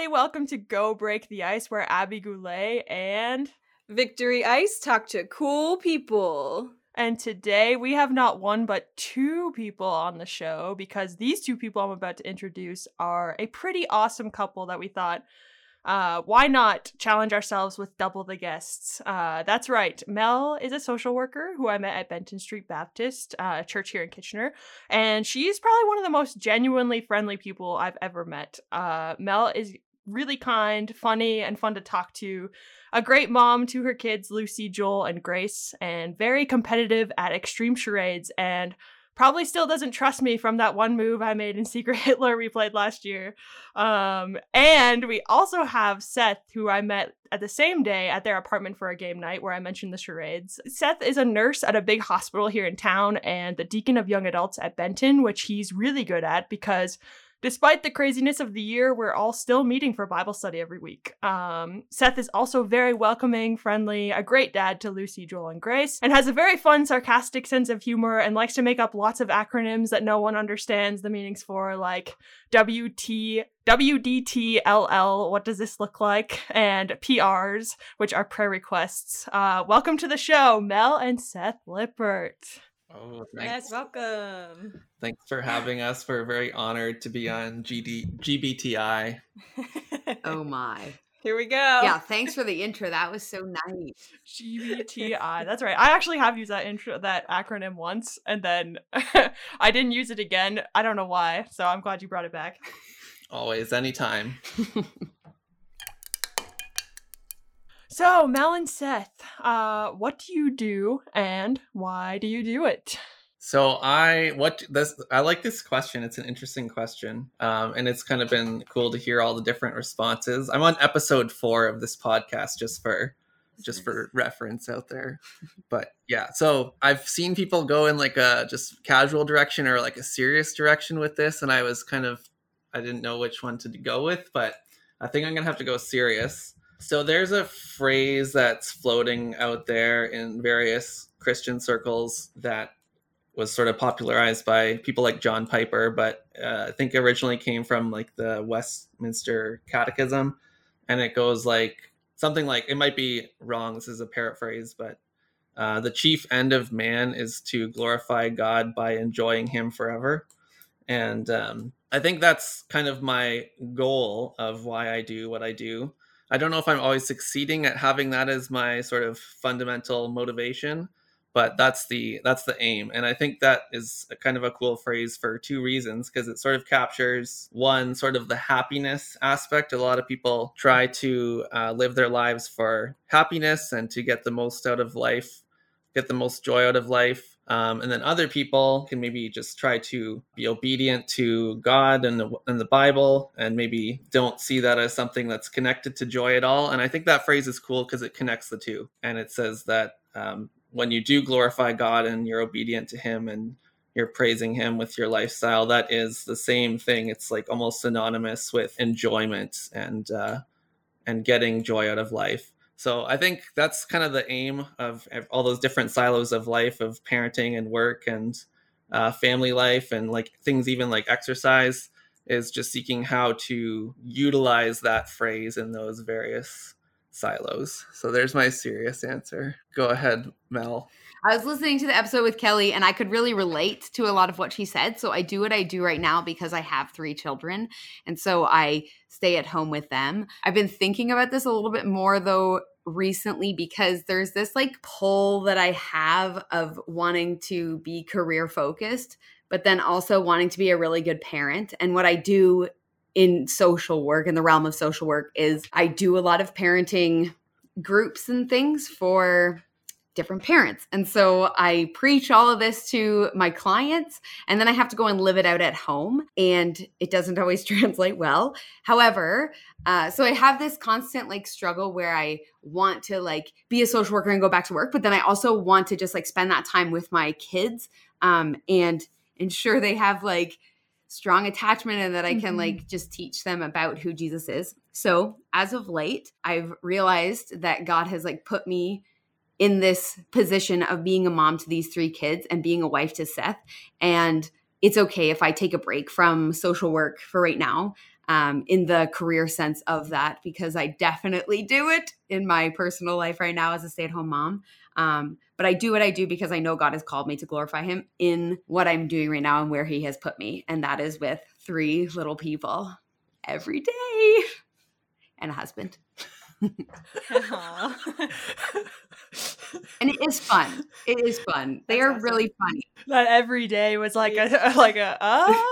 everybody. Welcome to Go Break the Ice, where Abby Goulet and Victory Ice talk to cool people. And today we have not one but two people on the show because these two people I'm about to introduce are a pretty awesome couple that we thought uh, why not challenge ourselves with double the guests? Uh, that's right. Mel is a social worker who I met at Benton Street Baptist uh, Church here in Kitchener, and she's probably one of the most genuinely friendly people I've ever met. Uh, Mel is really kind, funny, and fun to talk to. A great mom to her kids, Lucy, Joel, and Grace, and very competitive at extreme charades and probably still doesn't trust me from that one move I made in Secret Hitler we played last year. Um, and we also have Seth, who I met at the same day at their apartment for a game night where I mentioned the charades. Seth is a nurse at a big hospital here in town and the deacon of young adults at Benton, which he's really good at because Despite the craziness of the year, we're all still meeting for Bible study every week. Um, Seth is also very welcoming, friendly, a great dad to Lucy, Joel, and Grace, and has a very fun, sarcastic sense of humor and likes to make up lots of acronyms that no one understands the meanings for, like WT, WDTLL, what does this look like? And PRs, which are prayer requests. Uh, welcome to the show, Mel and Seth Lippert. Oh, thanks. Yes, welcome. Thanks for having us. We're very honored to be on GD GBTI. oh my. Here we go. Yeah, thanks for the intro. That was so nice. GBTI. That's right. I actually have used that intro that acronym once and then I didn't use it again. I don't know why. So I'm glad you brought it back. Always, anytime. So, Mel and Seth, uh, what do you do and why do you do it? So I what this I like this question. It's an interesting question, um, and it's kind of been cool to hear all the different responses. I'm on episode four of this podcast, just for just for reference out there. But yeah, so I've seen people go in like a just casual direction or like a serious direction with this, and I was kind of I didn't know which one to go with, but I think I'm gonna have to go serious. So there's a phrase that's floating out there in various Christian circles that was sort of popularized by people like John Piper, but uh, I think originally came from like the Westminster Catechism, and it goes like something like it might be wrong. This is a paraphrase, but uh, the chief end of man is to glorify God by enjoying Him forever, and um, I think that's kind of my goal of why I do what I do. I don't know if I'm always succeeding at having that as my sort of fundamental motivation, but that's the that's the aim. And I think that is kind of a cool phrase for two reasons because it sort of captures one sort of the happiness aspect. A lot of people try to uh, live their lives for happiness and to get the most out of life, get the most joy out of life. Um, and then other people can maybe just try to be obedient to God and the, and the Bible and maybe don't see that as something that's connected to joy at all. And I think that phrase is cool because it connects the two. And it says that um, when you do glorify God and you're obedient to Him and you're praising Him with your lifestyle, that is the same thing. It's like almost synonymous with enjoyment and uh, and getting joy out of life. So I think that's kind of the aim of all those different silos of life of parenting and work and uh, family life and like things even like exercise is just seeking how to utilize that phrase in those various silos. So there's my serious answer. Go ahead, Mel. I was listening to the episode with Kelly and I could really relate to a lot of what she said. So I do what I do right now because I have three children. And so I stay at home with them. I've been thinking about this a little bit more though recently because there's this like pull that I have of wanting to be career focused, but then also wanting to be a really good parent. And what I do in social work, in the realm of social work, is I do a lot of parenting groups and things for different parents. And so I preach all of this to my clients and then I have to go and live it out at home and it doesn't always translate well. However, uh, so I have this constant like struggle where I want to like be a social worker and go back to work, but then I also want to just like spend that time with my kids um, and ensure they have like strong attachment and that I can mm-hmm. like just teach them about who Jesus is. So, as of late, I've realized that God has like put me in this position of being a mom to these three kids and being a wife to Seth. And it's okay if I take a break from social work for right now. um, in the career sense of that because I definitely do it in my personal life right now as a stay at home mom. Um, but I do what I do because I know God has called me to glorify Him in what I'm doing right now and where He has put me. And that is with three little people every day and a husband. Aw. And it is fun. It is fun. They That's are awesome. really funny. that every day was like a like a ah.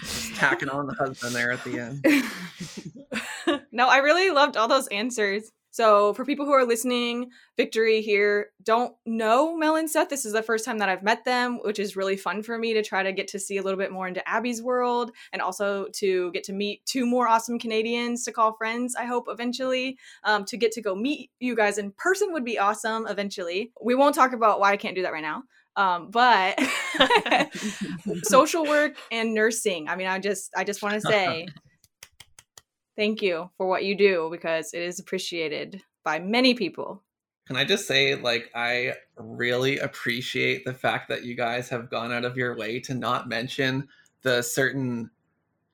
Just tacking on the husband there at the end. no, I really loved all those answers. So, for people who are listening, Victory here don't know Mel and Seth. This is the first time that I've met them, which is really fun for me to try to get to see a little bit more into Abby's world and also to get to meet two more awesome Canadians to call friends, I hope eventually. Um, to get to go meet you guys in person would be awesome eventually. We won't talk about why I can't do that right now. Um, but social work and nursing. I mean, I just I just want to say thank you for what you do because it is appreciated by many people. Can I just say, like, I really appreciate the fact that you guys have gone out of your way to not mention the certain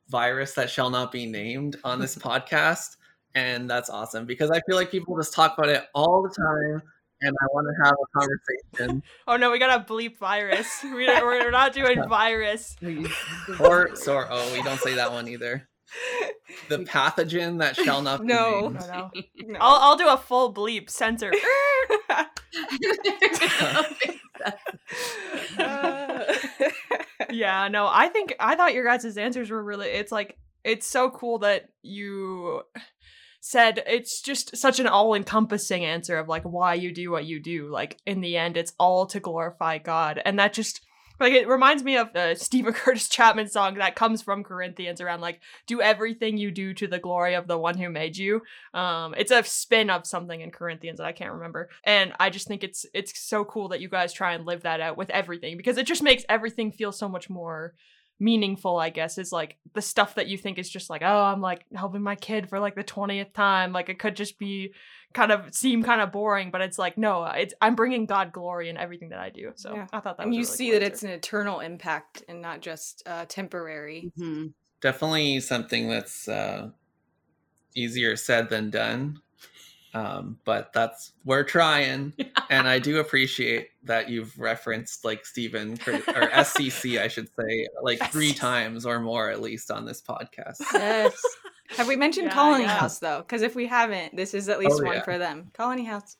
virus that shall not be named on this podcast. And that's awesome because I feel like people just talk about it all the time. And I want to have a conversation. oh no, we gotta bleep virus. We, we're not doing virus. Or, so, oh, we don't say that one either. The pathogen that shall not be No. named. No, no. No. I'll I'll do a full bleep censor. Uh, yeah, no, I think I thought your guys' answers were really it's like it's so cool that you said it's just such an all-encompassing answer of like why you do what you do. Like in the end it's all to glorify God. And that just like it reminds me of the Steven Curtis Chapman song that comes from Corinthians around like do everything you do to the glory of the one who made you. Um it's a spin of something in Corinthians that I can't remember. And I just think it's it's so cool that you guys try and live that out with everything because it just makes everything feel so much more meaningful i guess is like the stuff that you think is just like oh i'm like helping my kid for like the 20th time like it could just be kind of seem kind of boring but it's like no it's i'm bringing god glory in everything that i do so Yeah. i thought that and was a you really see cool that answer. it's an eternal impact and not just uh, temporary. Mhm. definitely something that's uh, easier said than done. Um, but that's we're trying, and I do appreciate that you've referenced like Steven or SCC, I should say, like three SCC. times or more at least on this podcast. Yes. Have we mentioned Yeah, Colony yeah. House though? Because if we haven't, this is at least Oh, one yeah. for them. Colony House.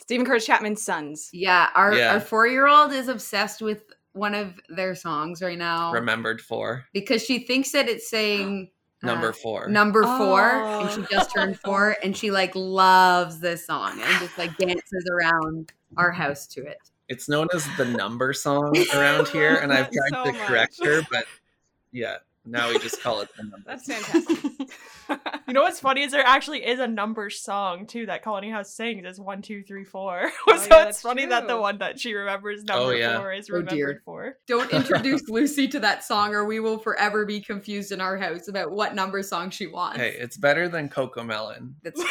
Steven Curtis Chapman's sons. Yeah, our Yeah. our four year old is obsessed with one of their songs right now Remembered for because she thinks that it's saying number uh, four. number four, and she Oh. just turned four, oh. and she like loves this song and just like dances around our house to it. It's known as the number song around here, and I've tried So to correct her, but yeah, now we just call it the number. That's fantastic. you know what's funny is there actually is a number song too that colony house sings it's one two three four Oh, so yeah, it's that's funny that the one that she remembers oh, number yeah. four is Oh, dear. remembered for Don't introduce Lucy to that song, or we will forever be confused in our house about what number song she wants. Hey, it's better than CoComelon. That's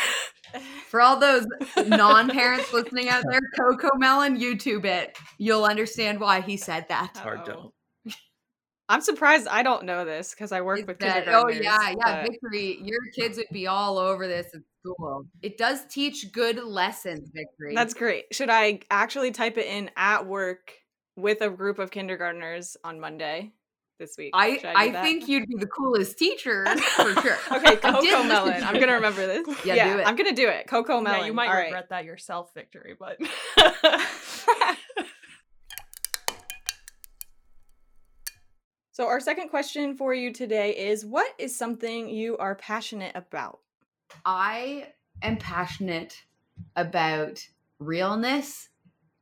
for all those non-parents listening out there. CoComelon, YouTube it. You'll understand why he said that. Or don't. I'm surprised I don't know this because I work It's with that- oh yeah, yeah, but- Victory. Your kids would be all over this at school. It does teach good lessons, Victory. That's great. Should I actually type it in at work with a group of kindergartners on Monday this week? I Should I think you'd be the coolest teacher for sure. Okay, CoComelon. I'm gonna remember this. Yeah, do it. I'm gonna do it. CoComelon. yeah you might All right. regret that yourself victory but so our second question for you today is: What is something you are passionate about? I am passionate about realness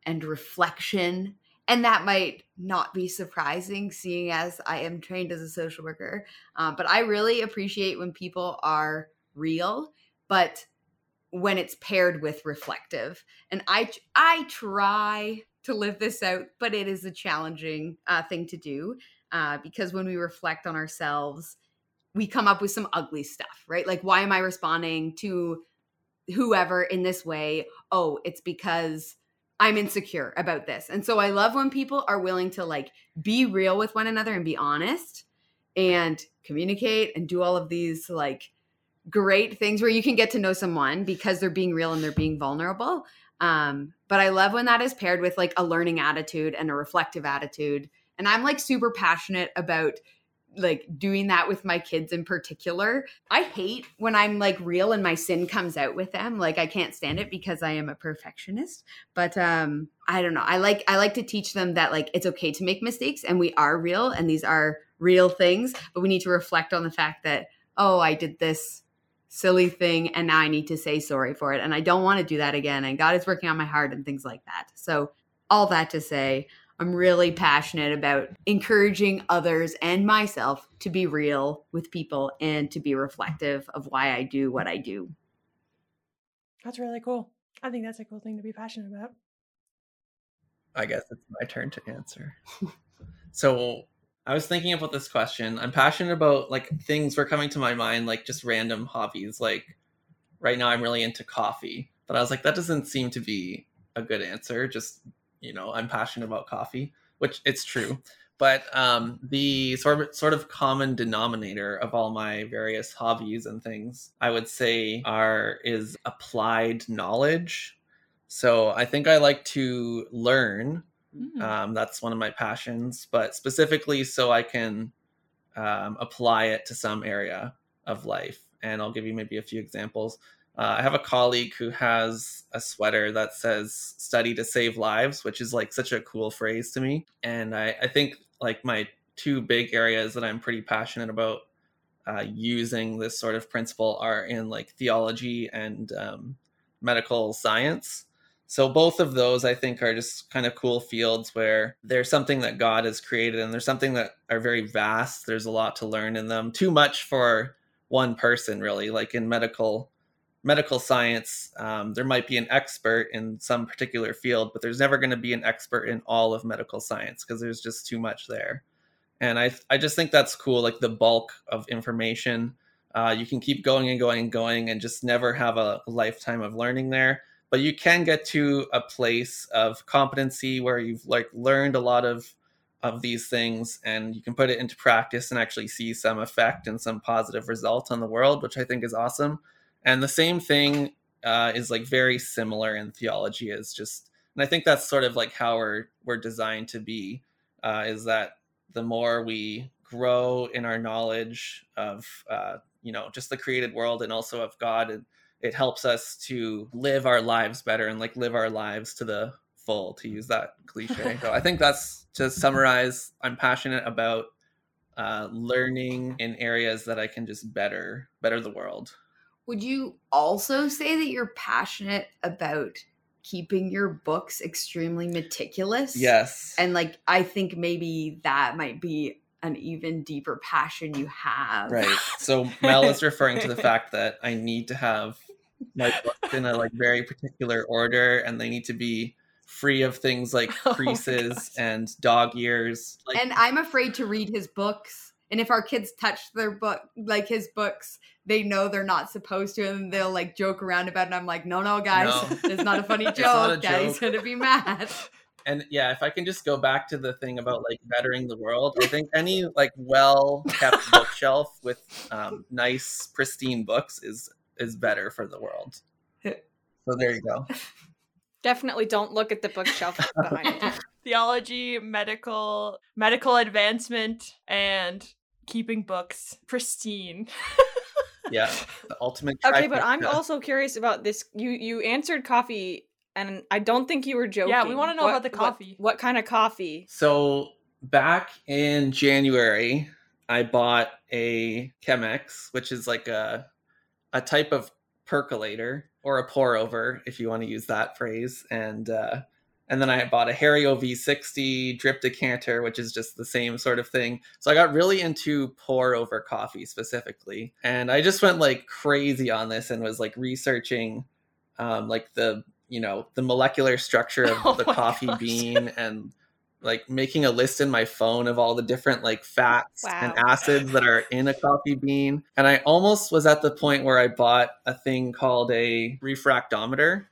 and reflection. And that might not be surprising, seeing as I am trained as a social worker. Uh, but I really appreciate when people are real, but when it's paired with reflective. And I, I try to live this out, but it is a challenging uh, thing to do uh, because when we reflect on ourselves, we come up with some ugly stuff, right? Like, why am I responding to whoever in this way? Oh, it's because I'm insecure about this. And so I love when people are willing to like be real with one another and be honest and communicate and do all of these like great things where you can get to know someone because they're being real and they're being vulnerable. Um, but I love when that is paired with like a learning attitude and a reflective attitude. And I'm like super passionate about like doing that with my kids in particular. I hate when I'm like real and my sin comes out with them. Like I can't stand it because I am a perfectionist. But um I don't know. I like I like to teach them that like it's okay to make mistakes and we are real and these are real things, but we need to reflect on the fact that oh, I did this silly thing and now I need to say sorry for it and I don't want to do that again and God is working on my heart and things like that. So all that to say, I'm really passionate about encouraging others and myself to be real with people and to be reflective of why I do what I do. That's really cool. I think that's a cool thing to be passionate about. I guess it's my turn to answer. so I was thinking about this question. I'm passionate about like things were coming to my mind, like just random hobbies. Like right now, I'm really into coffee, but I was like, that doesn't seem to be a good answer. Just you know i'm passionate about coffee which it's true. But um, the sort of sort of common denominator of all my various hobbies and things i would say are is applied knowledge. So i think i like to learn mm. um, that's one of my passions but specifically so i can um, apply it to some area of life. And i'll give you maybe a few examples uh, I have a colleague who has a sweater that says study to save lives, which is like such a cool phrase to me. And I, I think like my two big areas that I'm pretty passionate about uh, using this sort of principle are in like theology and um, medical science. So both of those I think are just kind of cool fields where there's something that God has created and there's something that are very vast. There's a lot to learn in them. Too much for one person really. Like in medical medical science, um, there might be an expert in some particular field, but there's never going to be an expert in all of medical science because there's just too much there. And I, I just think that's cool, like the bulk of information. Uh, you can keep going and going and going and just never have a lifetime of learning there. But you can get to a place of competency where you've like learned a lot of of these things and you can put it into practice and actually see some effect and some positive results on the world, which I think is awesome and the same thing uh, is like very similar in theology is just and i think that's sort of like how we're we're designed to be uh, is that the more we grow in our knowledge of uh, you know just the created world and also of god it, helps us to live our lives better and like live our lives to the full to use that cliche. So i think that's to summarize i'm passionate about uh, learning in areas that i can just better better the world would you also say that you're passionate about keeping your books extremely meticulous? Yes. And like I think maybe that might be an even deeper passion you have. Right. So Mel is referring to the fact that I need to have my books in a like very particular order and they need to be free of things like oh creases oh and dog ears. Like, and I'm afraid to read his books and if our kids touch their book like his books they know they're not supposed to and they'll like joke around about it and i'm like no no guys no. it's not a funny joke daddy's gonna be mad. And yeah if i can just go back to the thing about like bettering the world i think any like well kept bookshelf with um, nice pristine books is is better for the world. So there you go. Definitely don't look at the bookshelf behind you. Theology medical medical advancement and keeping books pristine. yeah, the ultimate. Okay, but I'm also curious about this. You you answered coffee, and I don't think you were joking. Yeah, we want to know what, about the coffee. What, what kind of coffee? So back in January, I bought a Chemex, which is like a a type of percolator or a pour over, if you want to use that phrase, and uh, and then I bought a Hario V60 drip decanter, which is just the same sort of thing. So I got really into pour over coffee specifically, and I just went like crazy on this and was like researching, um, like the you know the molecular structure of oh the coffee gosh. bean and like making a list in my phone of all the different like fats wow. and acids that are in a coffee bean. And I almost was at the point where I bought a thing called a refractometer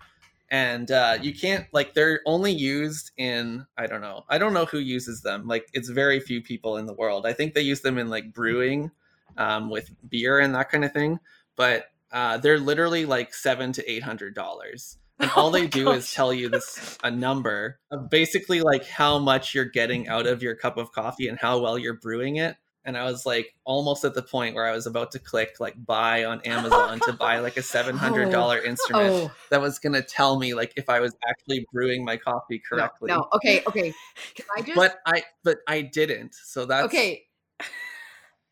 and uh, you can't like they're only used in I don't know I don't know who uses them. Like it's very few people in the world. I think they use them in like brewing, um, with beer and that kind of thing. But uh, they're literally like seven to eight hundred dollars. And all Oh they do is tell you this a number of basically like how much you're getting out of your cup of coffee and how well you're brewing it. And I was like almost at the point where I was about to click like buy on Amazon to buy like a oh. seven hundred dollar instrument Oh, that was gonna tell me like if I was actually brewing my coffee no, correctly. no. Okay, okay. Can I just But I but I didn't. So that's Okay.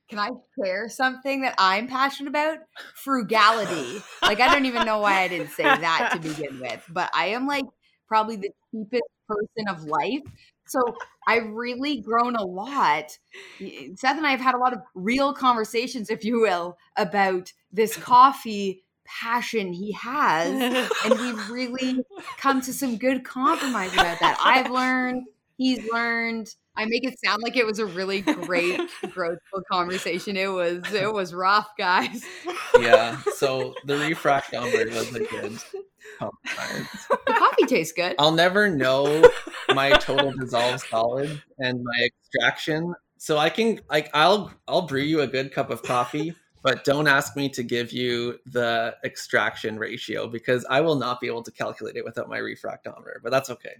Can I share something that I'm passionate about? Frugality. Like I don't even know why I didn't say that to begin with, but I am like probably the cheapest person of life. So I've really grown a lot. Eh, Seth and I have had a lot of real conversations, if you will, about this coffee passion he has. And we've really come to some good compromise about that. I've learned, he's learned. I make it sound like it was a really great, growthful conversation. It was, it was rough, guys. yeah. So the refractometer was a good compromise. The coffee tastes good. I'll never know my total dissolved solid and my extraction. So I can like I'll I'll brew you a good cup of coffee, but don't ask me to give you the extraction ratio because I will not be able to calculate it without my refractometer. But that's okay.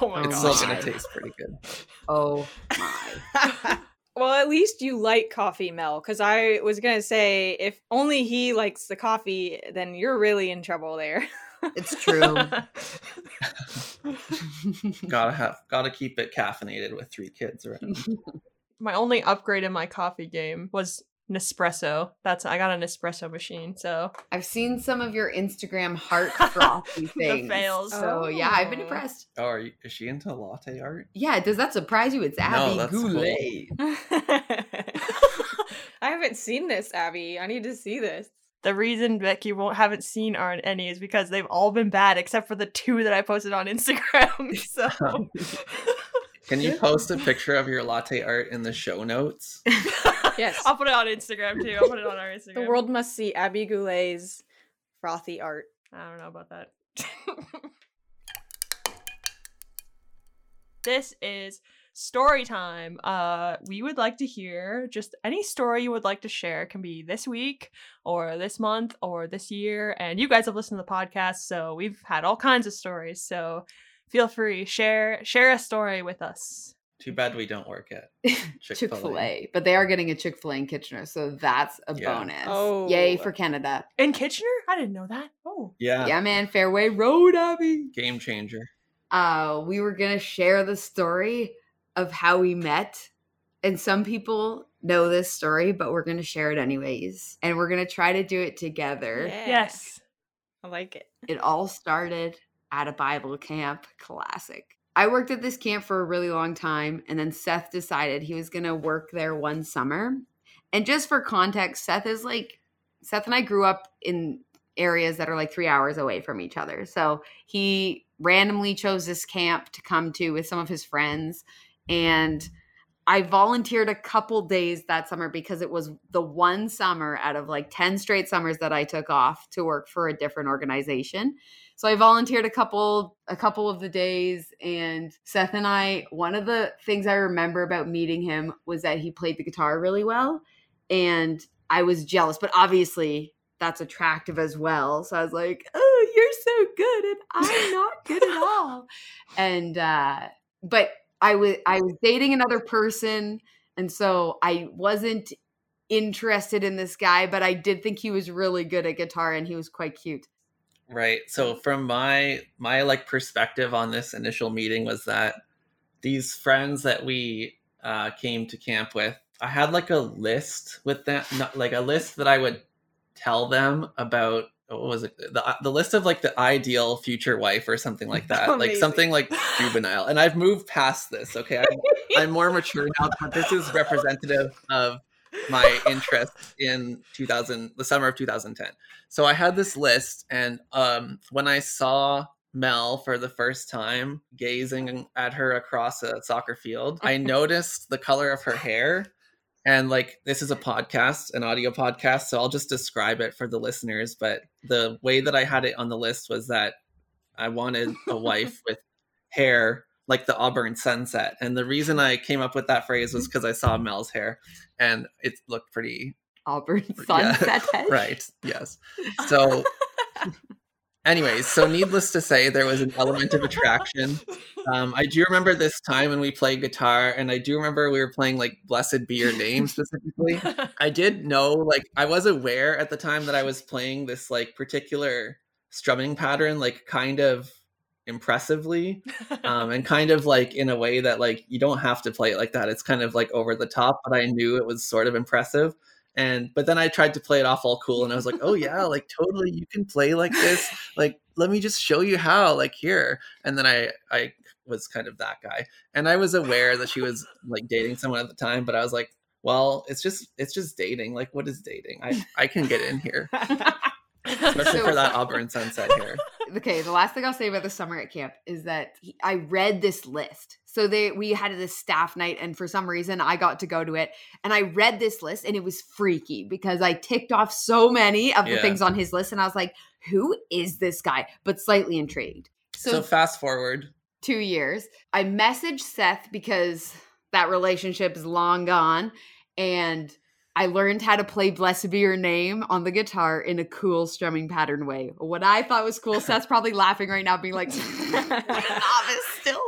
Oh my It's Oh still gonna taste pretty good. Oh my. well, at least you like coffee, Mel. Because I was gonna say, if only he likes the coffee, then you're really in trouble there. It's true. Gotta have gotta keep it caffeinated with three kids around. my only upgrade in my coffee game was Nespresso. That's I got an espresso machine, so I've seen some of your Instagram heart frothy things. fails. So yeah, I've been Oh. impressed. Oh, are you, is she into latte art? Yeah, does that surprise you? It's Abby that's cool. Goulet. I haven't seen this, Abby. I need to see this. The reason Becky won't haven't seen aren't any is because they've all been bad except for the two that I posted on Instagram. so Can you post a picture of your latte art in the show notes? Yes. I'll put it on Instagram too. I'll put it on our Instagram. The world must see Abby Goulet's frothy art. I don't know about that. this is story time. Uh we would like to hear just any story you would like to share. It can be this week or this month or this year. And you guys have listened to the podcast, so we've had all kinds of stories. So feel free, share share a story with us. Too bad we don't work at Chick Chick-fil-A. fil A. But they are getting a Chick fil A in Kitchener. So that's a Yeah. bonus. Oh. Yay for Canada. In Kitchener? I didn't know that. Oh. Yeah, Yeah, man. Fairway Road, Abby. game changer. uh, we were gonna share the story of how we met, and some people know this story, but we're gonna share it anyways, and we're gonna try to do it together. Yeah. Yes. I like it. It all started at a Bible camp. Classic. I worked at this camp for a really long time, and then Seth decided he was gonna work there one summer. And just for context, Seth is like Seth and I grew up in areas that are like three hours away from each other. So he randomly chose this camp to come to with some of his friends. And I volunteered a couple days that summer because it was the one summer out of like 10 straight summers that I took off to work for a different organization. So I volunteered a couple a couple of the days and Seth and I one of the things I remember about meeting him was that he played the guitar really well and I was jealous but obviously that's attractive as well. So I was like, "Oh, you're so good and I'm not good at all." And uh but I was I was dating another person and so I wasn't interested in this guy, but I did think he was really good at guitar and he was quite cute. Right. So from my my like perspective on this initial meeting was that these friends that we uh, came to camp with, I had like a list with them, like a list that I would tell them about. What was it? The the list of like the ideal future wife or something like that, like something like juvenile. And I've moved past this. Okay, I'm, I'm more mature now, but this is representative of my interest in 2000 the summer of 2010 so i had this list and um when i saw mel for the first time gazing at her across a soccer field i noticed the color of her hair and like this is a podcast an audio podcast so i'll just describe it for the listeners but the way that i had it on the list was that I wanted a wife with hair like the auburn sunset. And the reason I came up with that phrase was mm-hmm. because I saw Mel's hair and it looked pretty Auburn sunset head. right. Yes. So anyways, so needless to say, there was an element of attraction. Um, I do remember this time when we played guitar, and I do remember we were playing like "Blessed Be Your Name" specifically. I did know, like, I was aware at the time that I was playing this like particular strumming pattern, like kind of impressively, um, and kind of like in a way that like you don't have to play it like that. It's kind of like over the top, but I knew it was sort of impressive. And but then I tried to play it off all cool, and I was like, "Oh yeah, like totally, you can play like this. Like, let me just show you how. Like here." And then I I was kind of that guy, and I was aware that she was like dating someone at the time, but I was like, "Well, it's just it's just dating. Like, what is dating? I I can get in here, especially So- for that Auburn sunset here." okay the last thing i'll say about the summer at camp is that he, i read this list so they we had this staff night and for some reason i got to go to it and i read this list and it was freaky because i ticked off so many of the Yeah. things on his list and i was like who is this guy but slightly intrigued So, so, fast forward. two years i messaged seth because that relationship is long gone and I learned how to play Blessed Be Your Name on the guitar in a cool strumming pattern way. What I thought was cool, Seth's probably laughing right now, being like, novice still.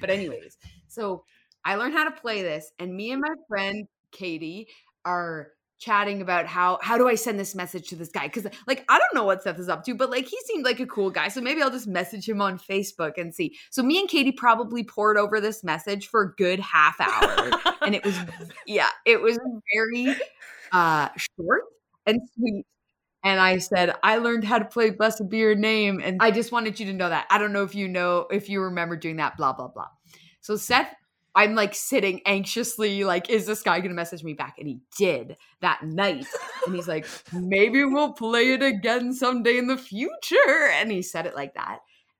But, anyways, so I learned how to play this, and me and my friend Katie are chatting about how how do I send this message to this guy? Because like I don't know what Seth is up to, but like he seemed like a cool guy. So maybe I'll just message him on Facebook and see. So me and Katie probably poured over this message for a good half hour. and it was yeah, it was very uh short and sweet. And I said, I learned how to play Blessed Be Your Name. And I just wanted you to know that. I don't know if you know, if you remember doing that, blah, blah, blah. So Seth, I'm like sitting anxiously, like, is this guy gonna message me back? And he did that night. And he's like, maybe we'll play it again someday in the future. And he said it like that.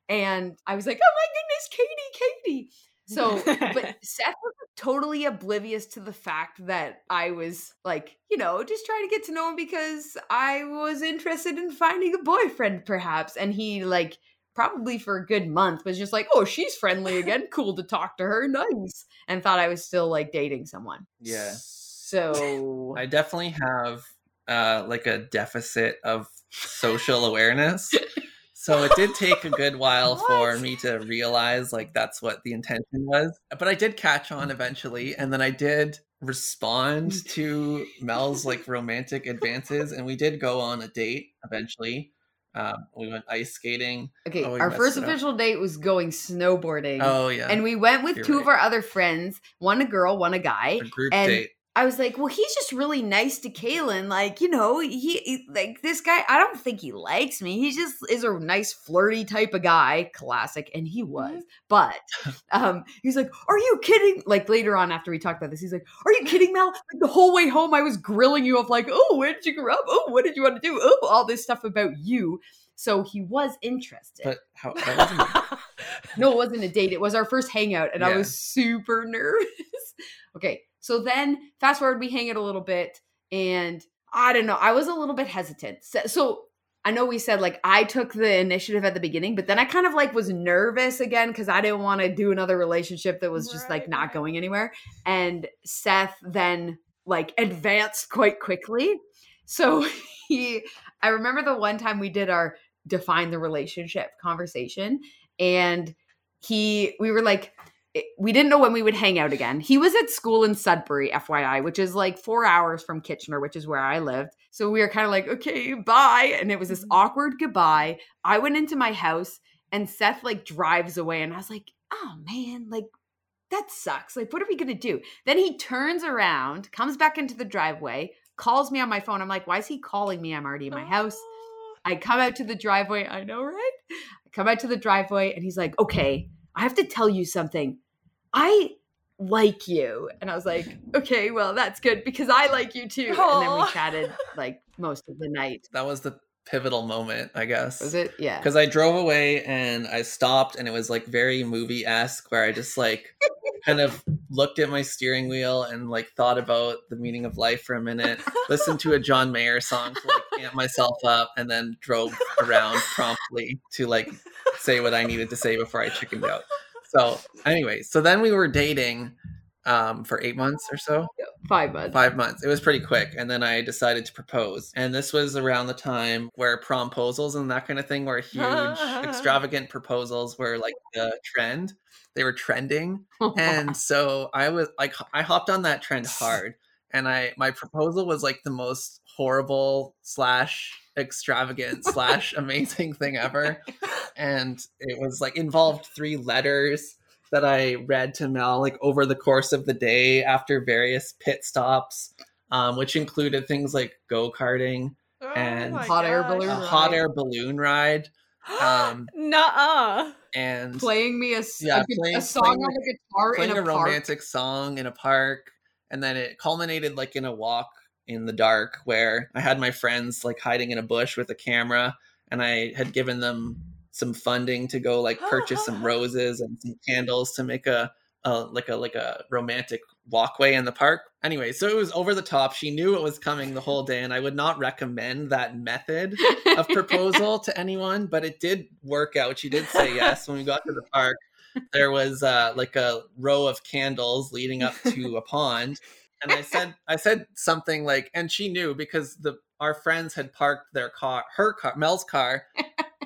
And I was like, oh my goodness, Katie, Katie. So, but Seth was totally oblivious to the fact that I was like, you know, just trying to get to know him because I was interested in finding a boyfriend, perhaps. And he, like, probably for a good month was just like, oh, she's friendly again. Cool to talk to her. Nice. And thought I was still like dating someone. Yeah. So, I definitely have uh, like a deficit of social awareness. So it did take a good while for me to realize like that's what the intention was. But I did catch on eventually, and then I did respond to Mel's like romantic advances, and we did go on a date eventually. Um, we went ice skating. okay, Oh, our first up. official date was going snowboarding. Oh yeah, And we went with You're two of our other friends, one a girl, one a guy. a group and date. I was like, well, he's just really nice to Kaylin. Like, you know, he, he- like this guy. I don't think he likes me. He just is a nice flirty type of guy. Classic, and he was. But um, he's like, "Are you kidding?" Like later on, after we talked about this, he's like, "Are you kidding, Mel?" Like the whole way home, I was grilling you of like, "Oh, where did you grow up? Oh, what did you want to do? Oh, all this stuff about you." So he was interested. But how No, it wasn't a date. It was our first hangout, and I was super nervous. okay, so then fast forward, we hang it a little bit, and I don't know. I was a little bit hesitant. So, so I know we said like I took the initiative at the beginning, but then I kind of like was nervous again because I didn't want to do another relationship that was just like not going anywhere. And Seth then like advanced quite quickly. So he, I remember the one time we did our define the relationship conversation and he we were like we didn't know when we would hang out again. He was at school in sudbury fyi which is like four hours from kitchener which is where i lived. So we were kind of like okay bye. And it was this mm-hmm. awkward goodbye. I went into my house and seth like drives away and i was like oh man like that sucks. Like what are we gonna do? Then he turns around comes back into the driveway calls me on my phone. I'm like why is he calling me? I'm already in my house. I come out to the driveway. I know, right? I come out to the driveway and he's like, okay, I have to tell you something. I like you. And I was like, okay, well, that's good because I like you too. And then we chatted like most of the night. that was the pivotal moment, I guess. Was it? Yeah. because I drove away and I stopped and it was like very movie esque where I just like kind of looked at my steering wheel and like thought about the meaning of life for a minute, listened to a John Mayer song to like amp myself up, and then drove around promptly to like say what I needed to say before I chickened out. So anyway, so then we were dating um, for eight months or so. Five months. Five months. It was pretty quick, and then I decided to propose. And this was around the time where promposals and that kind of thing were huge, extravagant proposals were like the trend. They were trending, and so I was like, I hopped on that trend hard, and I my proposal was like the most horrible slash extravagant slash amazing thing ever, and it was like involved three letters that I read to Mel like over the course of the day after various pit stops, um, which included things like go karting, Oh And my hot air balloon ride. hot air balloon ride, um, Nuh-uh. and playing me a, s- Yeah, a playing- a song playing on the guitar playing in a, a, park. romantic song in a park, and then it culminated like in a walk in the dark where I had my friends like hiding in a bush with a camera, and I had given them some funding to go like purchase some roses and some candles to make a, a like a like a romantic walkway in the park. Anyway, so it was over the top. She knew it was coming the whole day, and I would not recommend that method of proposal to anyone, but it did work out. She did say yes when we got to the park. There was uh, like a row of candles leading up to a pond, and I said I said something like, and she knew because the our friends had parked their car, her car, Mel's car,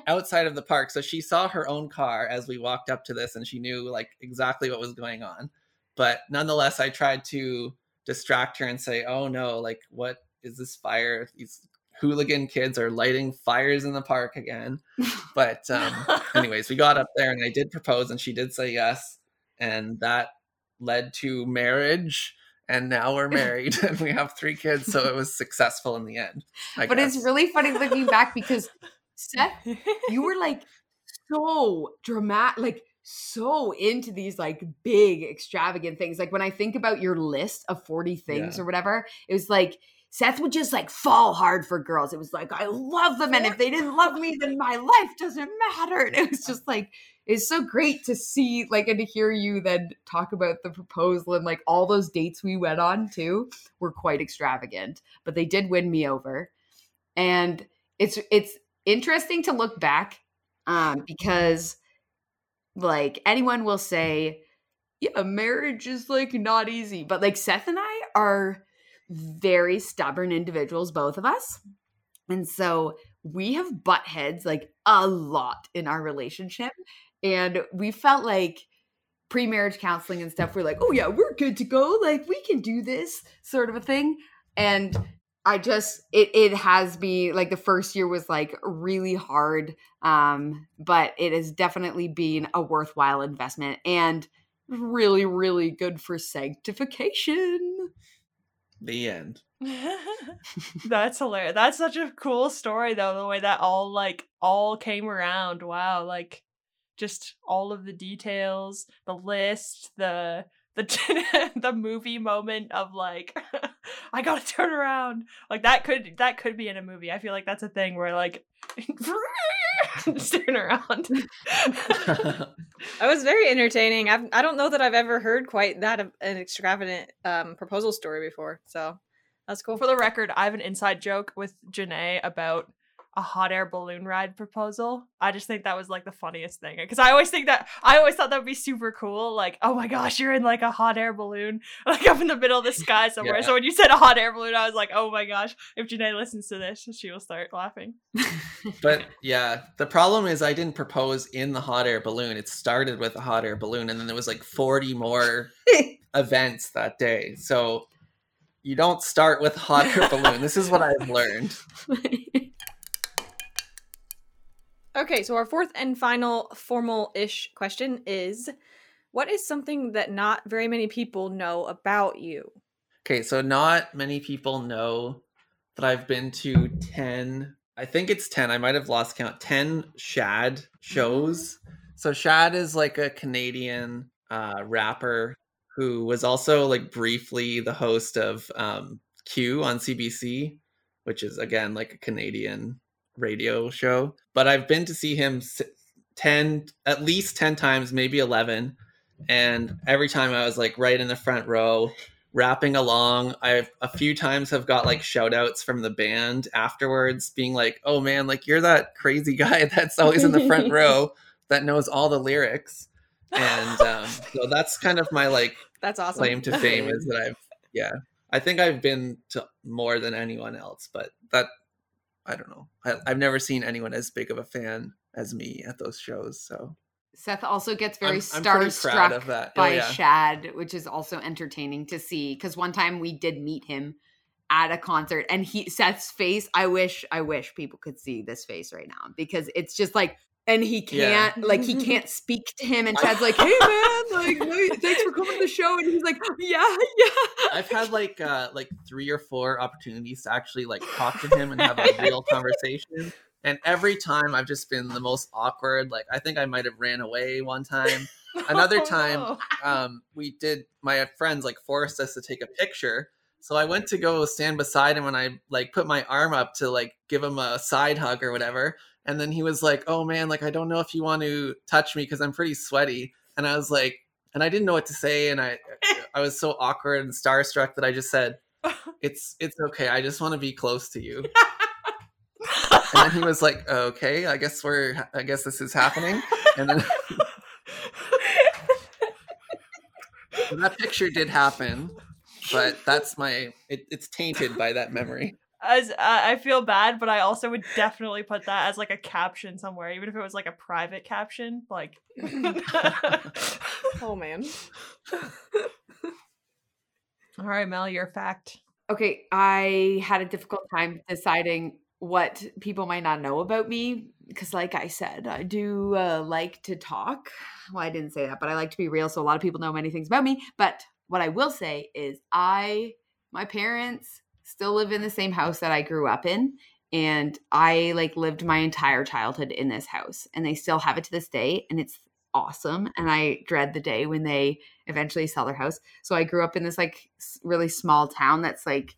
outside of the park, so she saw her own car as we walked up to this, and she knew like exactly what was going on. But nonetheless, I tried to distract her and say, "Oh no, like what is this fire? These hooligan kids are lighting fires in the park again." But um, anyways, we got up there and I did propose and she did say yes. And that led to marriage. And now we're married and we have three kids. So it was successful in the end. I but it's really funny looking back because Seth, you were like so dramatic, like so into these like big extravagant things. Like when I think about your list of 40 things Yeah. or whatever, it was like Seth would just like fall hard for girls. It was like, I love them. And if they didn't love me, then my life doesn't matter. And it was just like, it's so great to see, like, and to hear you then talk about the proposal and like all those dates we went on too were quite extravagant, but they did win me over. And it's, it's interesting to look back um, because like anyone will say, yeah, marriage is like not easy. But like Seth and I are very stubborn individuals, both of us. And so we have butt heads like a lot in our relationship. And we felt like pre marriage counseling and stuff, we're like, oh yeah, we're good to go. Like we can do this sort of a thing. And I just it it has been like the first year was like really hard um but it has definitely been a worthwhile investment and really really good for sanctification. the end. That's hilarious. That's such a cool story though, the way that all like all came around. Wow, like just all of the details, the list, the the the movie moment of like I gotta turn around. Like that could that could be in a movie. I feel like that's a thing where like turn around. That was very entertaining. I've, I don't know that I've ever heard quite that of an extravagant um, proposal story before. So that's cool. For the record, I have an inside joke with Janae about a hot air balloon ride proposal. I just think that was like the funniest thing because I always think that I always thought that would be super cool. Like, oh my gosh, you're in like a hot air balloon, like up in the middle of the sky somewhere. Yeah. So when you said a hot air balloon, I was like, oh my gosh, if Janae listens to this, she will start laughing. But yeah, the problem is I didn't propose in the hot air balloon. It started with a hot air balloon and then there was like 40 more events that day. So you don't start with a hot air balloon. This is what I've learned. Okay, so our fourth and final formal ish question is What is something that not very many people know about you? Okay, so not many people know that I've been to 10, I think it's 10, I might have lost count, 10 Shad shows. So Shad is like a Canadian uh, rapper who was also like briefly the host of um, Q on CBC, which is again like a Canadian radio show. But I've been to see him 10, at least 10 times, maybe 11. And every time I was like right in the front row, rapping along. I've a few times have got like shout outs from the band afterwards, being like, oh man, like you're that crazy guy that's always in the front row that knows all the lyrics, and um, so that's kind of my like That's awesome. claim to fame is that I've yeah I think I've been to more than anyone else, but that I don't know. I, I've never seen anyone as big of a fan as me at those shows. So Seth also gets very I'm- I'm starstruck that. Oh, by yeah. Shad, which is also entertaining to see. Because one time we did meet him at a concert, and he Seth's face. I wish, I wish people could see this face right now because it's just like, and he can't, like, he can't speak to him. And Chad's like, "Hey man, like, thanks for coming to the show," and he's like, "Yeah, yeah." I've had like uh like three or four opportunities to actually like talk to him and have a real conversation. And every time I've just been the most awkward. Like I think I might have ran away one time. Another Oh, time, um, we did my friends like forced us to take a picture. So I went to go stand beside him and I like put my arm up to like give him a side hug or whatever. And then he was like, "Oh man, like I don't know if you want to touch me because I'm pretty sweaty." And I was like, and I didn't know what to say, and I I was so awkward and starstruck that I just said, "It's it's okay. I just want to be close to you." And then he was like, "Okay, I guess we're I guess this is happening." And then that picture did happen, but that's my it, it's tainted by that memory. as uh, I feel bad, but I also would definitely put that as like a caption somewhere, even if it was like a private caption. Like, oh man. all right, Mel, your fact. Okay, I had a difficult time deciding what people might not know about me because, like I said, I do uh, like to talk. Well, I didn't say that, but I like to be real. So a lot of people know many things about me. But what I will say is, I, my parents still live in the same house that I grew up in. And I like lived my entire childhood in this house, and they still have it to this day. And it's awesome. And I dread the day when they eventually sell their house. So I grew up in this like really small town that's like,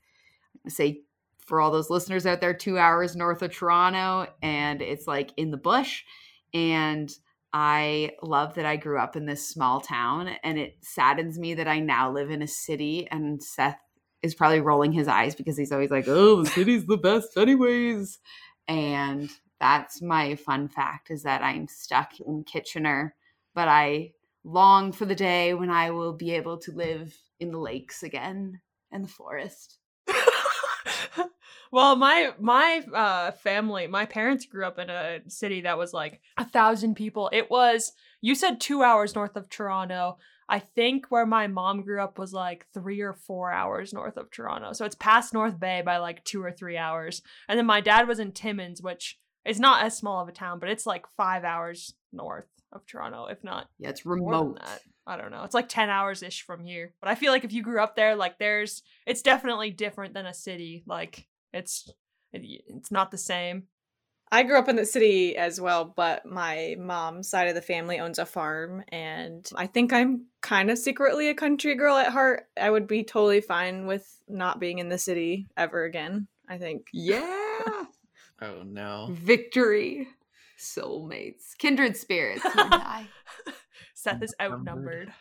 say, for all those listeners out there, two hours north of Toronto, and it's like in the bush. And I love that I grew up in this small town, and it saddens me that I now live in a city. And Seth is probably rolling his eyes because he's always like, "Oh, the city's the best, anyways." And that's my fun fact is that I'm stuck in Kitchener, but I long for the day when I will be able to live in the lakes again and the forest. Well, my my uh, family, my parents grew up in a city that was like a thousand people. It was you said two hours north of Toronto. I think where my mom grew up was like three or four hours north of Toronto. So it's past North Bay by like two or three hours. And then my dad was in Timmins, which is not as small of a town, but it's like five hours north of Toronto, if not Yeah, it's more than remote. that. I don't know. It's like 10 hours ish from here. But I feel like if you grew up there, like there's, it's definitely different than a city. Like it's, it's not the same. I grew up in the city as well, but my mom's side of the family owns a farm, and I think I'm kind of secretly a country girl at heart. I would be totally fine with not being in the city ever again. I think. Yeah. Oh no. Victory. Soulmates. Kindred spirits. you and I. Seth is Outnumbered. outnumbered.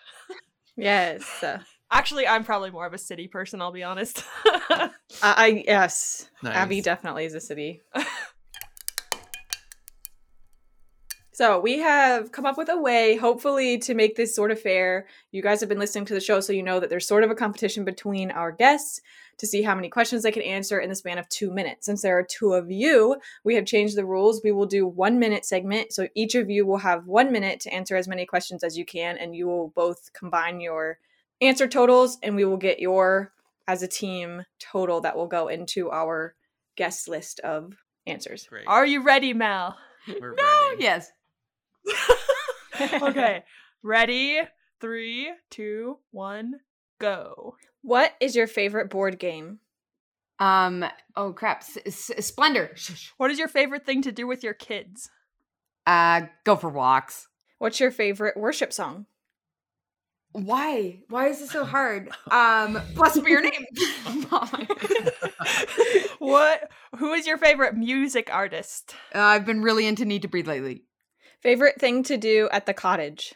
Yes. Uh, Actually, I'm probably more of a city person, I'll be honest. I, I yes. Abby definitely is a city. so we have come up with a way, hopefully, to make this sort of fair. You guys have been listening to the show, so you know that there's sort of a competition between our guests to see how many questions they can answer in the span of two minutes. Since there are two of you, we have changed the rules. We will do one minute segment. So each of you will have one minute to answer as many questions as you can, and you will both combine your answer totals, and we will get your as a team total that will go into our guest list of answers. Great. Are you ready, Mel? We're No, ready. yes. okay. Ready? Three, two, one, go. What is your favorite board game? Um. Oh crap. S- S- Splendor. What is your favorite thing to do with your kids? Uh. Go for walks. What's your favorite worship song? Why? Why is this so hard? Um. Blessed be your name. what? Who is your favorite music artist? Uh, I've been really into Need to Breathe lately. Favorite thing to do at the cottage?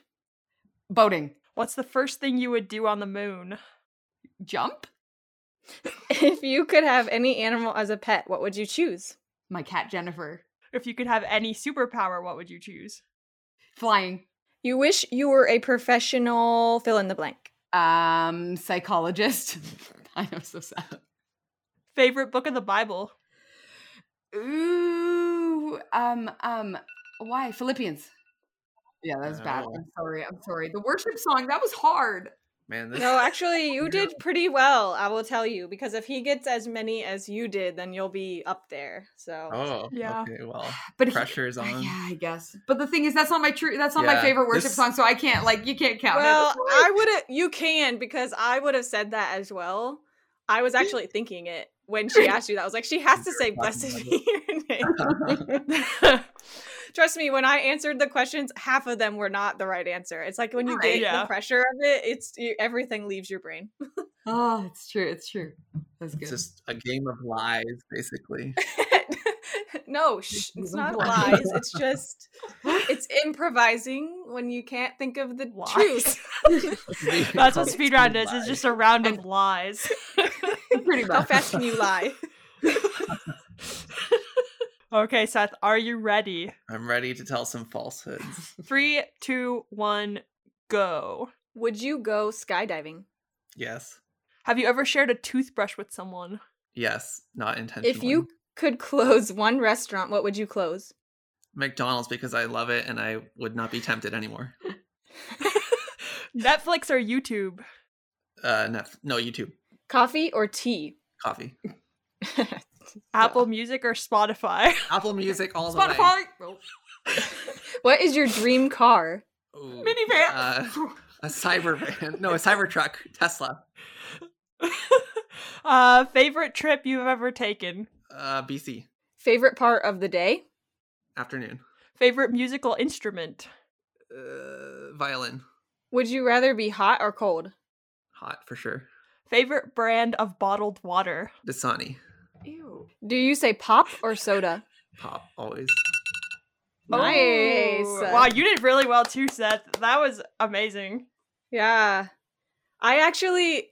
Boating. What's the first thing you would do on the moon? Jump. If you could have any animal as a pet, what would you choose? My cat Jennifer. If you could have any superpower, what would you choose? Flying. You wish you were a professional fill in the blank. Um, psychologist. I know, so sad. Favorite book of the Bible? Ooh, um, um, why Philippians? Yeah, that was bad. Oh. I'm sorry. I'm sorry. The worship song that was hard. Man, this No, actually, you did pretty well, I will tell you, because if he gets as many as you did, then you'll be up there. So, Oh, Yeah. Okay, well, But he- pressure's on. Yeah, I guess. But the thing is, that's not my true. That's not my favorite worship this- song. So I can't like you can't count well, it. I would have, you can, because I would have said that as well. I was actually thinking it when she asked you that. I was like, she has to say, blessed be your name. Trust me, when I answered the questions, half of them were not the right answer. It's like when you Right. get Yeah. the pressure of it, it's you, everything leaves your brain. Oh, it's true. It's true. That's good. It's just a game of lies, basically. no, shh, it's not Lies. lies. It's just it's improvising when you can't think of the Lies. truth. That's what speed round is. It's just a round of lies. Pretty much. How fast can you lie? Okay, Seth, are you ready? I'm ready to tell some falsehoods. Three, two, one, go. Would you go skydiving? Yes. Have you ever shared a toothbrush with someone? Yes. Not intentionally. If you could close one restaurant, what would you close? McDonald's because I love it and I would not be tempted anymore. Netflix or YouTube? Uh, Netf- no, YouTube, Coffee or tea? coffee, Apple Music or Spotify? Apple Music, all the way. Spotify. What is your dream car? Ooh, minivan. Uh, a cyber van. No, a cyber truck. Tesla. uh, favorite trip you've ever taken? Uh, BC. Favorite part of the day? Afternoon. Favorite musical instrument? Uh, violin. Would you rather be hot or cold? Hot for sure. Favorite brand of bottled water? Dasani. Ew. Do you say pop or soda? Pop always. Nice. Ooh. Wow, you did really well too, Seth. That was amazing. Yeah. I actually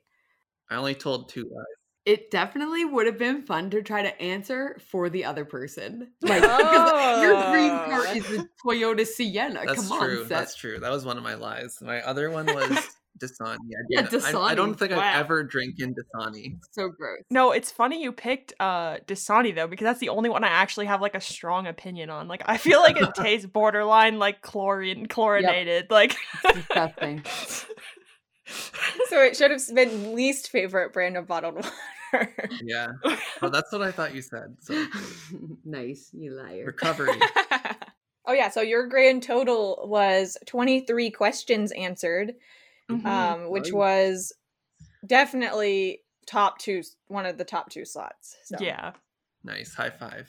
I only told two lies. It definitely would have been fun to try to answer for the other person. Like because your dream car Oh. is a Toyota Sienna. That's Come true. on, That's true. That was one of my lies. My other one was Dasani. I, Yeah, didn't- I, I don't think Wow. I've ever drinking Dasani. So gross. No, it's funny you picked uh Dasani though, because that's the only one I actually have like a strong opinion on. Like I feel like it tastes borderline like chlorine chlorinated. Like Disgusting. so it should have been least favorite brand of bottled water. Yeah. Oh, that's what I thought you said. So nice, you liar. recovery. oh yeah, so your grand total was 23 questions answered, Mhm. um, which Nice. was definitely top two, one of the top two slots. So. yeah. nice. High five.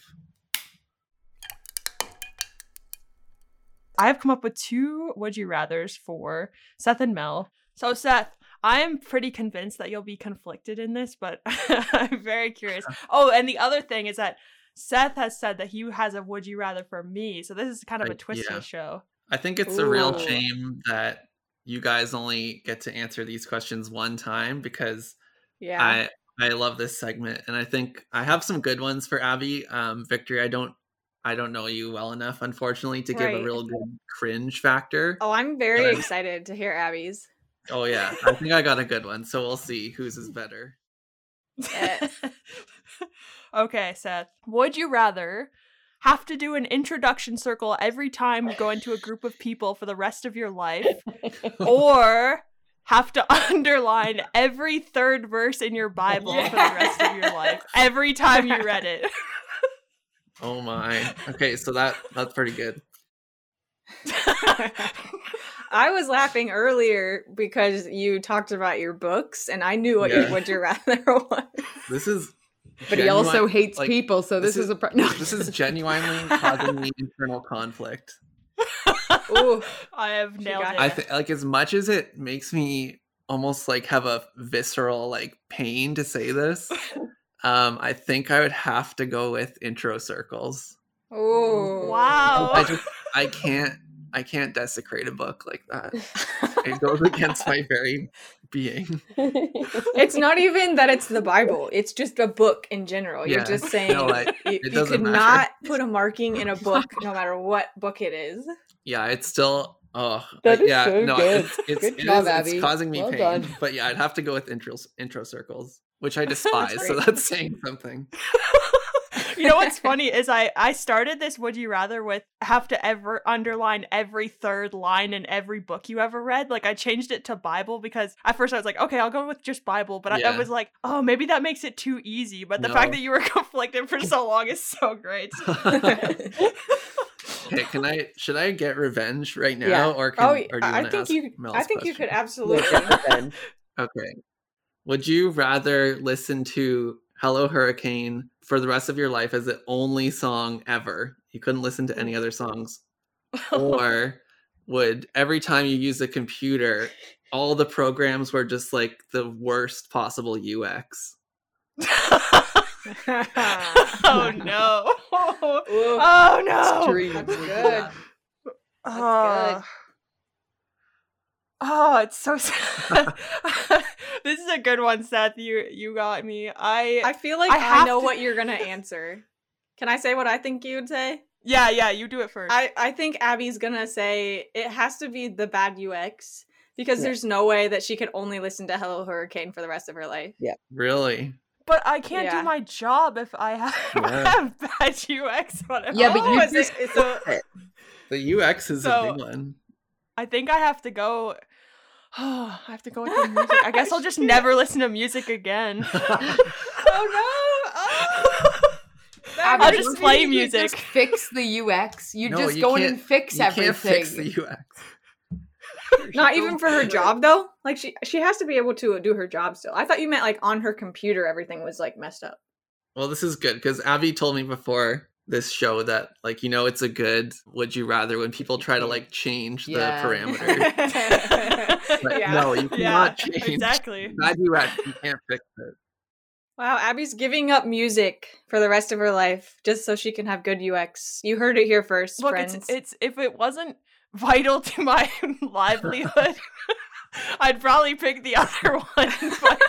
I have come up with two would you rathers for Seth and Mel. So Seth, I am pretty convinced that you'll be conflicted in this, but I'm very curious. Oh, and the other thing is that Seth has said that he has a would you rather for me. So this is kind of a twisty yeah. show. I think it's a real shame that you guys only get to answer these questions one time because Yeah. I I love this segment and I think I have some good ones for Abby. Um, Victory, I don't I don't know you well enough, unfortunately, to give a real good cringe factor. oh, I'm very But- excited to hear Abby's. Oh yeah, I think I got a good one. So we'll see whose is better. Yes. okay, Seth. Would you rather have to do an introduction circle every time you go into a group of people for the rest of your life or have to underline every third verse in your Bible for the rest of your life every time you read it? Oh my. Okay, so that that's pretty good. I was laughing earlier because you talked about your books, and I knew what Yeah. your would you rather was. This is But he also hates like, people, so this, this is, is- a pro- no. this is genuinely causing me internal conflict. Ooh, I have She nailed it. I think like as much as it makes me almost like have a visceral like pain to say this, um, I think I would have to go with intro circles. ooh, wow. I just I can't I can't desecrate a book like that. It goes against my very being. it's not even that it's the Bible. It's just a book in general. You're just saying No, I- you, it you doesn't could matter. not put a marking in a book, no matter what book it is. Yeah, it's still. Oh, That I- is yeah, so no, good. it's it's, Good it job, is- Abby. it's causing me Well pain. done. But yeah, I'd have to go with intro intro circles, which I despise. so that's saying something. you know what's funny is I I started this would you rather with have to ever underline every third line in every book you ever read. Like I changed it to Bible because at first I was like, okay, I'll go with just Bible, but I, I was like, oh, maybe that makes it too easy. But the fact that you were conflicted for so long is so great. Okay, can I? Should I get revenge right now, Yeah. or oh, can, oh, or do you I think ask you. Mel's I think you could absolutely. Okay. Would you rather listen to Hello Hurricane for the rest of your life as the only song ever? You couldn't listen to any other songs. Or would every time you use a computer, all the programs were just like the worst possible UX? oh no. Ooh, Oh no. Extreme. that's good. Oh. It's so sad. this is a good one, Seth. You you got me. I, I feel like I I, know to- what you're gonna answer. Can I say what I think you'd say? yeah yeah. You do it first. I, I think Abby's gonna say it has to be the bad UX because Yeah. there's no way that she could only listen to Hello Hurricane for the rest of her life. Yeah. Really? but I can't Yeah. do my job if I have, Yeah. have bad UX. on it. Yeah, but Oh, you is just it- is it- it. The UX is So- a big one. I think I have to go. I have to go with the music. I guess I'll just never listen to music again. oh no! Oh! That I'll just me. play You music. Just fix the UX. You No, just you go in and fix you everything. can't fix the UX. Not even for her job though. Like she she has to be able to do her job still. I thought you meant like on her computer everything was like messed up. Well, this is good because Abby told me before this show that, like, you know, it's a good would you rather when people try to like change Yeah. the parameters. But yeah. no, you yeah, cannot change exactly. bad UX. You can't fix it. Wow, Abby's giving up music for the rest of her life just so she can have good UX. You heard it here first, Look, friends. it's it's if it wasn't vital to my livelihood, I'd probably pick the other one. But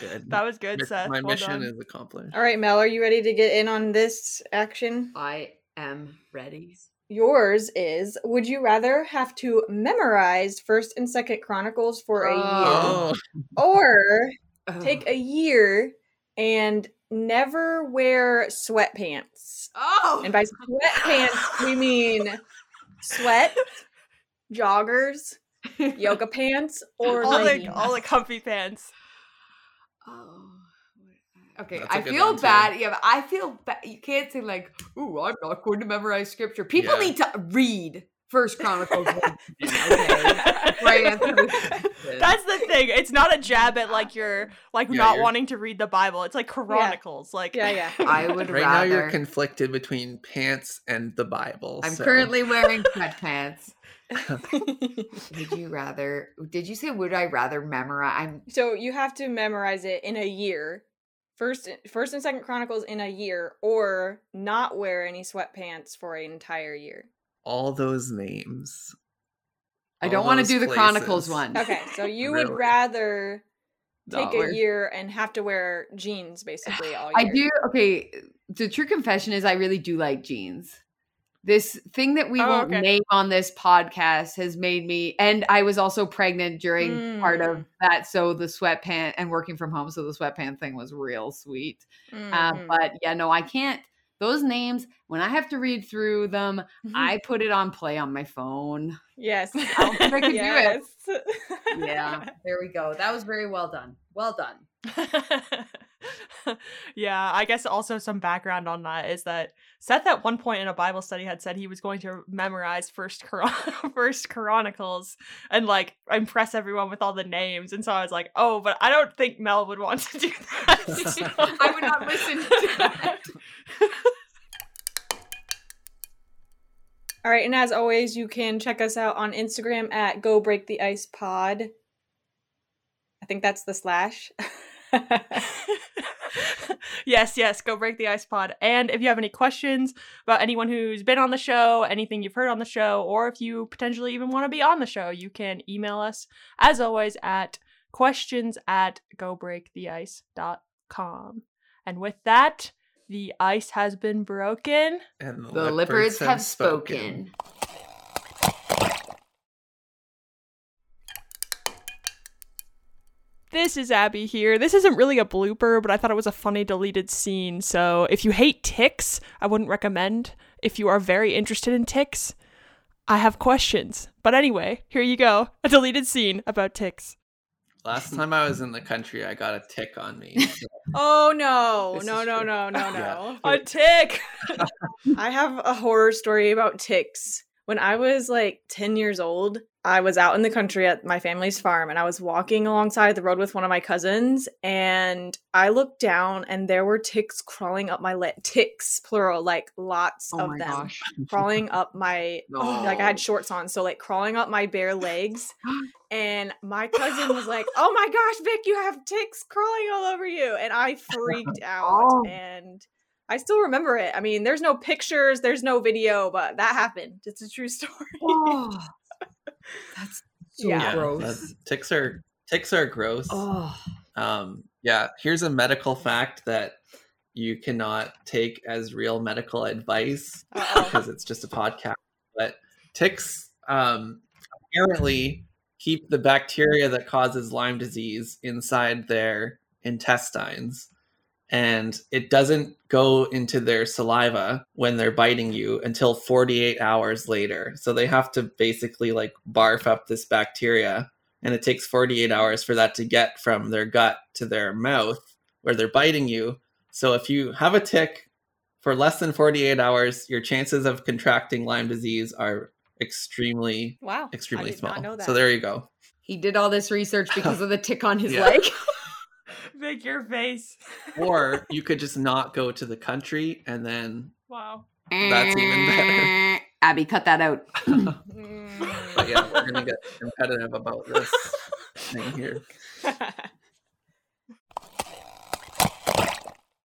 Good. that was good, Seth. My well mission done. is accomplished. All right, Mel, are you ready to get in on this action? I am ready. Yours is Would you rather have to memorize 1st and 2nd Chronicles for a oh. year Oh, or Ugh. Oh. take a year and never wear sweatpants? Oh, And by sweatpants, we mean sweat, joggers, yoga pants, or all the all the comfy pants. Oh. Okay, That's a I good feel one, too. bad. Yeah, but I feel bad. You can't say like, "Ooh, I'm not going to memorize scripture." People Yeah. need to read First Chronicles. one. okay, Right answer. That's the thing. It's not a jab at like you're like Yeah, not you're- wanting to read the Bible. It's like Chronicles. Like Yeah, yeah. I would right now you're conflicted between pants and the Bible. I'm so- currently wearing sweatpants. Would you rather? Did you say would I rather memorize? I'm So you have to memorize it in a year. First, first and second Chronicles in a year, or not wear any sweatpants for an entire year. all those names. I All don't want to those do the Chronicles places. one. Okay, so you would rather take No. a year and have to wear jeans basically all year I do. Okay, the true confession is I really do like jeans. This thing that we Oh, won't okay. name on this podcast has made me, and I was also pregnant during part of Mm. that. So the sweatpant and working from home, so the sweatpant thing was real sweet. Uh, Mhm. but yeah, no, I can't. Those names, when I have to read through them, I put it on play on my phone. yes, I don't think I could do it. yes. Yeah, there we go. That was very well done. Well done. yeah, I guess also some background on that is that Seth at one point in a Bible study had said he was going to memorize first Chron- first Chronicles and like impress everyone with all the names. And so I was like, oh, but I don't think Mel would want to do that. I would not listen to that. All right, and as always, you can check us out on Instagram at Go Break the Ice Pod. I think that's the slash. yes, yes, go break the ice pod. And if you have any questions about anyone who's been on the show, anything you've heard on the show, or if you potentially even want to be on the show, you can email us as always at questions at gobreaktheice.com. And with that, the ice has been broken. And The Lippards have spoken. This is Abby here. This isn't really a blooper, but I thought it was a funny deleted scene. So if you hate ticks, I wouldn't recommend. If you are very interested in ticks, I have questions. But anyway, here you go a deleted scene about ticks. Last time I was in the country, I got a tick on me. so- Oh no, This no, is no, no, no, Yeah. no. A tick! I have a horror story about ticks. When I was like 10 years old, I was out in the country at my family's farm and I was walking alongside the road with one of my cousins and I looked down and there were ticks crawling up my leg. Ticks, plural, like lots Oh of them gosh. crawling up my No. like I had shorts on, so like crawling up my bare legs. And my cousin was like, "Oh my gosh, Vic, you have ticks crawling all over you!" And I freaked out. Oh. And I still remember it. I mean, there's no pictures, there's no video, but that happened. It's a true story. Oh. That's so Yeah. yeah, gross. that's- ticks are ticks are gross. Oh, Um, yeah, here's a medical fact that you cannot take as real medical advice Uh-oh. because it's just a podcast. But ticks um, apparently keep the bacteria that causes Lyme disease inside their intestines. And it doesn't go into their saliva when they're biting you until 48 hours later. So they have to basically like barf up this bacteria. And it takes 48 hours for that to get from their gut to their mouth where they're biting you. So if you have a tick for less than 48 hours, your chances of contracting Lyme disease are extremely, Wow. extremely I did small. not know that. So there you go. he did all this research because of the tick on his leg. Vic, your face. Or you could just not go to the country and then, Wow. That's even better. Abby, cut that out. But yeah, we're going to get competitive about this thing here.